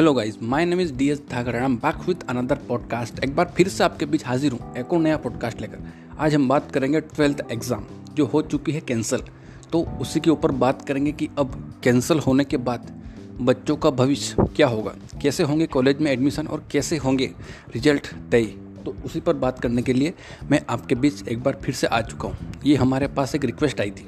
Hello guys my name is D S Dhagar I am back with another podcast एक बार फिर से आपके बीच हाजिर हूँ, एक और नया पॉडकास्ट लेकर। आज हम बात करेंगे ट्वेल्थ एग्ज़ाम जो हो चुकी है कैंसिल तो उसी के ऊपर बात करेंगे कि अब कैंसिल होने के बाद बच्चों का भविष्य क्या होगा? कैसे होंगे कॉलेज में एडमिशन और कैसे होंगे रिज़ल्ट तय? तो उसी पर बात करने के लिए मैं आपके बीच एक बार फिर से आ चुका हूँ। ये हमारे पास एक रिक्वेस्ट आई थी।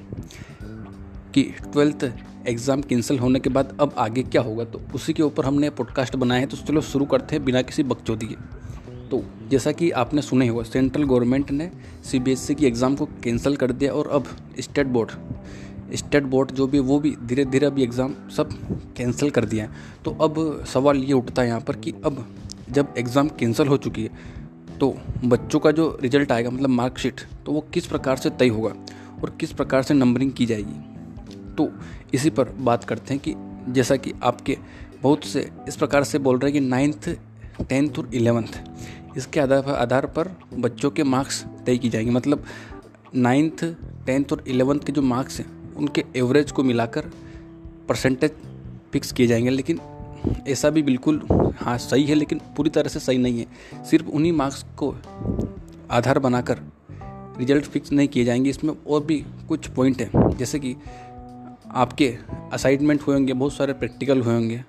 कि ट्वेल्थ एग्ज़ाम कैंसिल होने के बाद अब आगे क्या होगा? तो उसी के ऊपर हमने पॉडकास्ट बनाया है तो चलो शुरू करते हैं बिना किसी बकचोदी के। तो जैसा कि आपने सुने हुआ सेंट्रल गवर्नमेंट ने सीबीएसई की एग्ज़ाम को कैंसिल कर दिया और अब स्टेट बोर्ड स्टेट बोर्ड जो भी, वो भी धीरे धीरे अभी एग्ज़ाम सब कैंसिल कर दिया है। तो अब सवाल ये उठता है यहाँ पर कि अब जब एग्ज़ाम कैंसिल हो चुकी है तो बच्चों का जो रिज़ल्ट आएगा मतलब मार्कशीट तो वो किस प्रकार से तय होगा और किस प्रकार से नंबरिंग की जाएगी? तो इसी पर बात करते हैं कि जैसा कि आपके बहुत से इस प्रकार से बोल रहे हैं कि नाइन्थ टेंथ और इलेवेंथ इसके आधार पर आधार पर बच्चों के मार्क्स तय की जाएँगे। मतलब नाइन्थ टेंथ और इलेवेंथ के जो मार्क्स हैं, उनके एवरेज को मिलाकर परसेंटेज फिक्स किए जाएँगे। लेकिन ऐसा भी बिल्कुल हाँ सही है, लेकिन पूरी तरह से सही नहीं है। सिर्फ़ उन्हीं मार्क्स को आधार बनाकर रिज़ल्ट फिक्स नहीं किए जाएँगे। इसमें और भी कुछ पॉइंट हैं, जैसे कि आपके असाइनमेंट हुए होंगे, बहुत सारे प्रैक्टिकल हुए होंगे।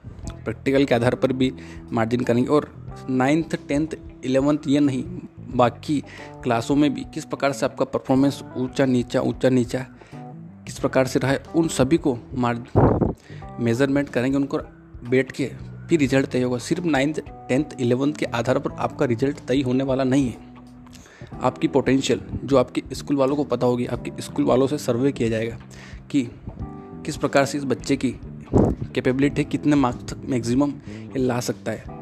प्रैक्टिकल के आधार पर भी मार्जिन करेंगे और नाइन्थ टेंथ इलेवंथ ये नहीं, बाकी क्लासों में भी किस प्रकार से आपका परफॉर्मेंस ऊँचा, नीचा ऊँचा, नीचा, किस प्रकार से रहा है, उन सभी को मार मेज़रमेंट करेंगे उनको बैठ के फिर रिज़ल्ट तय होगा। सिर्फ़ नाइन्थ टेंथ इलेवंथ के आधार पर आपका रिज़ल्ट तय होने वाला नहीं है। आपकी पोटेंशियल जो आपके स्कूल वालों को पता होगी, आपके स्कूल वालों से सर्वे किया जाएगा कि किस प्रकार से इस बच्चे की कैपेबिलिटी कितने मार्क्स तक मैक्सिमम ये ला सकता है?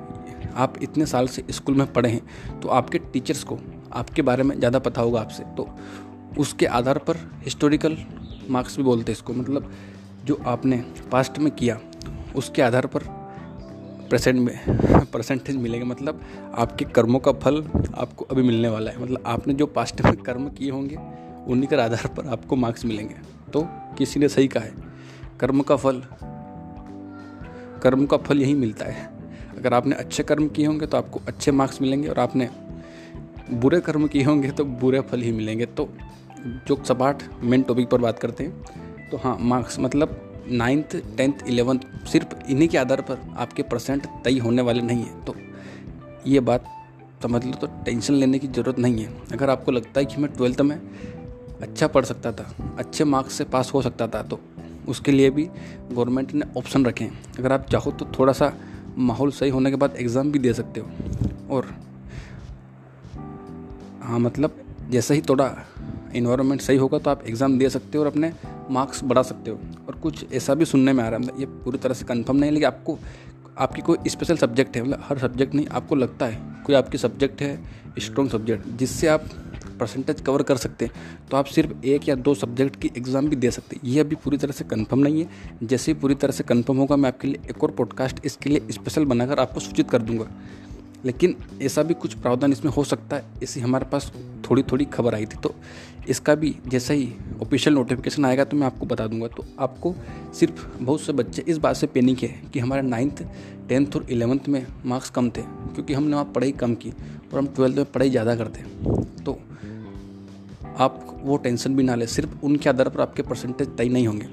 आप इतने साल से स्कूल में पढ़े हैं तो आपके टीचर्स को आपके बारे में ज़्यादा पता होगा आपसे। तो उसके आधार पर हिस्टोरिकल मार्क्स भी बोलते हैं इसको मतलब जो आपने पास्ट में किया, उसके आधार पर प्रेजेंट में परसेंटेज मिलेगा। मतलब आपके कर्मों का फल आपको अभी मिलने वाला है। मतलब आपने जो पास्ट में कर्म किए होंगे, उन्हीं के आधार पर आपको मार्क्स मिलेंगे। तो किसी ने सही कहा है। कर्म का फल। कर्म का फल यही मिलता है। अगर आपने अच्छे कर्म किए होंगे तो आपको अच्छे मार्क्स मिलेंगे और आपने बुरे कर्म किए होंगे तो बुरे फल ही मिलेंगे। तो जो सपाट मेन टॉपिक पर बात करते हैं तो हाँ मार्क्स मतलब नाइन्थ टेंथ इलेवंथ सिर्फ़ इन्हीं के आधार पर आपके परसेंट तय होने वाले नहीं है। तो ये बात समझ लो तो टेंशन लेने की ज़रूरत नहीं है। अगर आपको लगता है कि मैं ट्वेल्थ में अच्छा पढ़ सकता था, अच्छे मार्क्स से पास हो सकता था तो उसके लिए भी गवर्नमेंट ने ऑप्शन रखे हैं। अगर आप चाहो तो थोड़ा सा माहौल सही होने के बाद एग्ज़ाम भी दे सकते हो। और हाँ मतलब जैसे ही थोड़ा इन्वायरमेंट सही होगा तो आप एग्ज़ाम दे सकते हो और अपने मार्क्स बढ़ा सकते हो। और कुछ ऐसा भी सुनने में आ रहा है मतलब ये पूरी तरह से कंफर्म नहीं है, लेकिन आपको, आपकी कोई स्पेशल सब्जेक्ट है मतलब हर सब्जेक्ट नहीं, आपको लगता है, कोई आपकी सब्जेक्ट है स्ट्रॉन्ग सब्जेक्ट जिससे आप परसेंटेज कवर कर सकते हैं। तो आप सिर्फ़ एक या दो सब्जेक्ट की एग्ज़ाम भी दे सकते हैं। ये अभी पूरी तरह से कंफर्म नहीं है। जैसे ही पूरी तरह से कंफर्म होगा, मैं आपके लिए एक और पॉडकास्ट इसके लिए स्पेशल बनाकर आपको सूचित कर दूँगा। लेकिन ऐसा भी कुछ प्रावधान इसमें हो सकता है। ऐसी हमारे पास थोड़ी थोड़ी खबर आई थी। तो इसका भी जैसा ही ऑफिशियल नोटिफिकेशन आएगा तो मैं आपको बता दूँगा। तो आपको सिर्फ़ बहुत से बच्चे इस बात से पेनिक है कि हमारे नाइन्थ टेंथ और इलेवंथ में मार्क्स कम थे। क्योंकि हमने वहाँ पढ़ाई कम की और हम ट्वेल्थ में पढ़ाई ज़्यादा करते तो आप वो टेंशन भी ना लें। सिर्फ़ उनके आधार पर आपके परसेंटेज तय नहीं होंगे।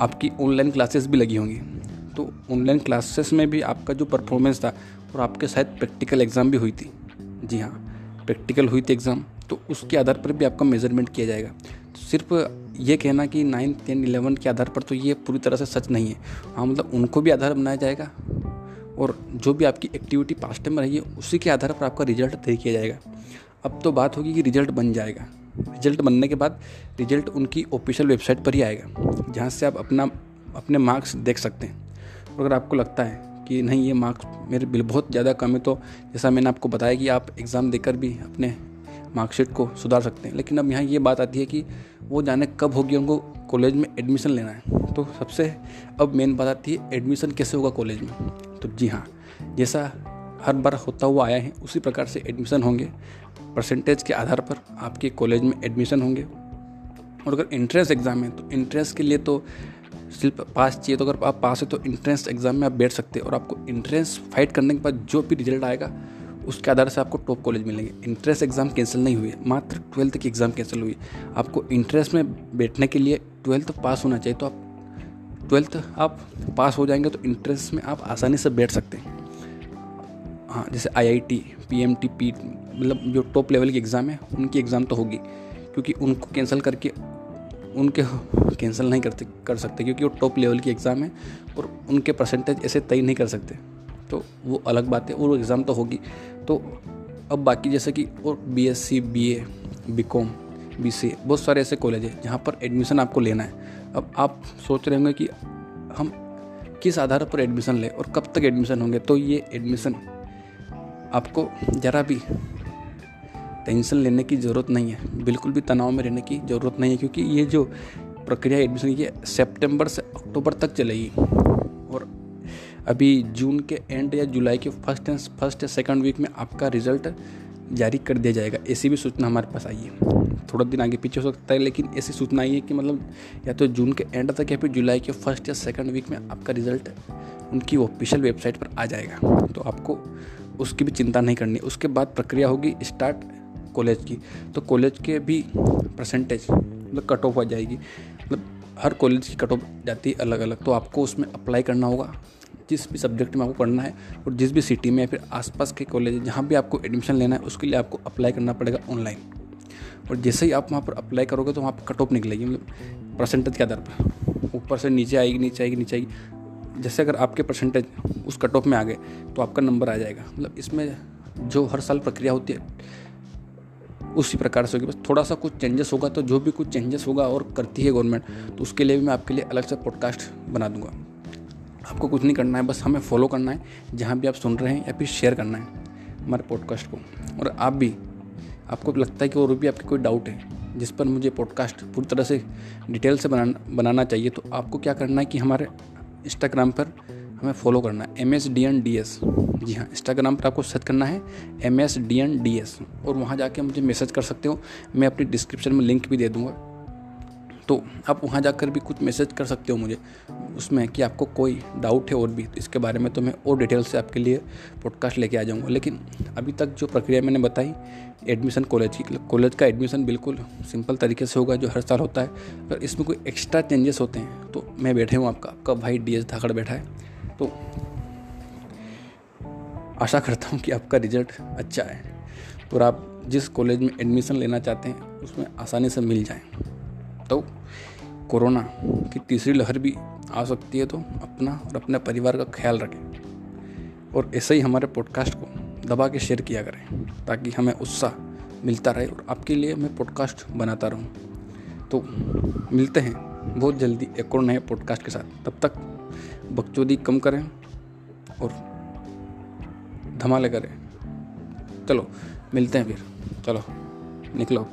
आपकी ऑनलाइन क्लासेस भी लगी होंगी। तो ऑनलाइन क्लासेस में भी आपका जो परफॉर्मेंस था और आपके शायद प्रैक्टिकल एग्ज़ाम भी हुई थी। जी हाँ प्रैक्टिकल हुई थी एग्ज़ाम तो उसके आधार पर भी आपका मेज़रमेंट किया जाएगा। तो सिर्फ़ ये कहना कि नाइन्थ टेन इलेवन के आधार पर तो ये पूरी तरह से सच नहीं है। हाँ मतलब उनको भी आधार बनाया जाएगा और जो भी आपकी एक्टिविटी पास्ट में रही है, उसी के आधार पर आपका रिज़ल्ट तय किया जाएगा। अब तो बात होगी कि रिज़ल्ट बन जाएगा। रिज़ल्ट बनने के बाद रिज़ल्ट उनकी ऑफिशियल वेबसाइट पर ही आएगा, जहाँ से आप अपना, अपने मार्क्स देख सकते हैं। और अगर आपको लगता है कि नहीं, ये मार्क्स मेरे बिल बहुत ज़्यादा कम है तो जैसा मैंने आपको बताया कि आप एग्ज़ाम देकर भी अपने मार्कशीट को सुधार सकते हैं। लेकिन अब यहाँ ये बात आती है कि वो जाने कब होगी, उनको कॉलेज में एडमिशन लेना है। तो सबसे अब मेन बात आती है, एडमिशन कैसे होगा कॉलेज में? तो जी हाँ जैसा हर बार होता हुआ आया है, उसी प्रकार से एडमिशन होंगे। परसेंटेज के आधार पर आपके कॉलेज में एडमिशन होंगे। और अगर इंट्रेंस एग्ज़ाम है तो इंट्रेंस के लिए तो सिर्फ़ पास चाहिए तो अगर आप पास है तो इंट्रेंस एग्ज़ाम में आप बैठ सकते हैं। और आपको इंट्रेंस फाइट करने के बाद जो भी रिज़ल्ट आएगा, उसके आधार से आपको टॉप कॉलेज मिलेंगे। इंट्रेंस एग्ज़ाम कैंसिल नहीं हुई, मात्र ट्वेल्थ की एग्ज़ाम कैंसिल हुई। आपको इंट्रेंस में बैठने के लिए ट्वेल्थ पास होना चाहिए तो आप ट्वेल्थ आप पास हो जाएँगे तो इंट्रेंस में आप आसानी से बैठ सकते हैं। जैसे I I T P M T P मतलब जो टॉप लेवल की एग्ज़ाम है, उनकी एग्ज़ाम तो होगी, क्योंकि उनको कैंसिल करके, उनके कैंसिल नहीं करते, कर सकते, क्योंकि वो टॉप लेवल की एग्ज़ाम है और उनके परसेंटेज ऐसे तय नहीं कर सकते। तो वो अलग बात है, और वो एग्ज़ाम तो होगी। तो अब बाकी जैसे कि, और B S C B A B com B C A बहुत सारे ऐसे कॉलेज हैं जहाँ पर एडमिशन आपको लेना है। अब आप सोच रहे होंगे कि हम किस आधार पर एडमिशन लें और कब तक एडमिशन होंगे तो ये एडमिशन आपको ज़रा भी टेंशन लेने की ज़रूरत नहीं है। बिल्कुल भी तनाव में रहने की ज़रूरत नहीं है, क्योंकि ये जो प्रक्रिया एडमिशन की सितंबर से अक्टूबर तक चलेगी। और अभी जून के एंड या जुलाई के फ़र्स्ट एंड फ़र्स्ट या सेकेंड वीक में आपका रिज़ल्ट जारी कर दिया जाएगा। ऐसी भी सूचना हमारे पास आई है। थोड़ा दिन आगे पीछे हो सकता है, लेकिन ऐसी सूचना आई है कि मतलब या तो जून के एंड तक या फिर जुलाई के फ़र्स्ट या सेकेंड वीक में आपका रिज़ल्ट उनकी ऑफिशियल वेबसाइट पर आ जाएगा। तो आपको उसकी भी चिंता नहीं करनी। उसके बाद प्रक्रिया होगी स्टार्ट कॉलेज की। तो कॉलेज के भी परसेंटेज मतलब कट ऑफ़ आ जाएगी। मतलब हर कॉलेज की कट ऑफ़ जाती है अलग अलग तो आपको उसमें अप्लाई करना होगा। जिस भी सब्जेक्ट में आपको पढ़ना है और जिस भी सिटी में या फिर आसपास के कॉलेज जहाँ भी आपको एडमिशन लेना है, उसके लिए आपको अप्लाई करना पड़ेगा ऑनलाइन और जैसे ही आप वहाँ पर अप्लाई करोगे तो वहाँ पर कट ऑफ़ निकलेगी। मतलब परसेंटेज के आधार पर। ऊपर से नीचे आएगी नीचे आएगी नीचे आएगी। जैसे अगर आपके परसेंटेज उस कट ऑफ़ में आ गए तो आपका नंबर आ जाएगा। मतलब इसमें जो हर साल प्रक्रिया होती है, उसी प्रकार से होगी। बस थोड़ा सा कुछ चेंजेस होगा तो जो भी कुछ चेंजेस होगा और करती है गवर्नमेंट तो उसके लिए भी मैं आपके लिए अलग से पॉडकास्ट बना दूँगा। आपको कुछ नहीं करना है, बस हमें फॉलो करना है, जहाँ भी आप सुन रहे हैं या फिर शेयर करना है हमारे पॉडकास्ट को। और आप भी, आपको लगता है कि और भी आपके कोई डाउट है, जिस पर मुझे पॉडकास्ट पूरी तरह से डिटेल से बनाना बनाना चाहिए तो आपको क्या करना है कि हमारे इंस्टाग्राम पर हमें फॉलो करना है। M S D N D S जी हाँ इंस्टाग्राम पर आपको सर्च करना है। M S D N D S और वहाँ जाके मुझे मैसेज कर सकते हो। मैं अपनी डिस्क्रिप्शन में लिंक भी दे दूँगा। तो आप वहाँ जाकर भी कुछ मैसेज कर सकते हो मुझे। उसमें कि आपको कोई डाउट है और भी तो इसके बारे में तो मैं और डिटेल से आपके लिए पॉडकास्ट लेके आ जाऊँगा। लेकिन अभी तक जो प्रक्रिया मैंने बताई एडमिशन कॉलेज की कॉलेज का एडमिशन बिल्कुल सिंपल तरीके से होगा, जो हर साल होता है। अगर इसमें कोई एक्स्ट्रा चेंजेस होते हैं तो मैं बैठे हूँ आपका आपका भाई डी एस धाकड़ बैठा है। तो आशा करता हूँ कि आपका रिज़ल्ट अच्छा है। और आप जिस कॉलेज में एडमिशन लेना चाहते हैं, उसमें आसानी से मिल जाए। तो कोरोना की तीसरी लहर भी आ सकती है तो अपना और अपने परिवार का ख्याल रखें और ऐसे ही हमारे पॉडकास्ट को दबा के शेयर किया करें ताकि हमें उत्साह मिलता रहे और आपके लिए मैं पॉडकास्ट बनाता रहूँ। तो मिलते हैं बहुत जल्दी एक और नए पॉडकास्ट के साथ। तब तक बकचोदी कम करें और धमाले करें। चलो, मिलते हैं फिर। चलो, निकलो।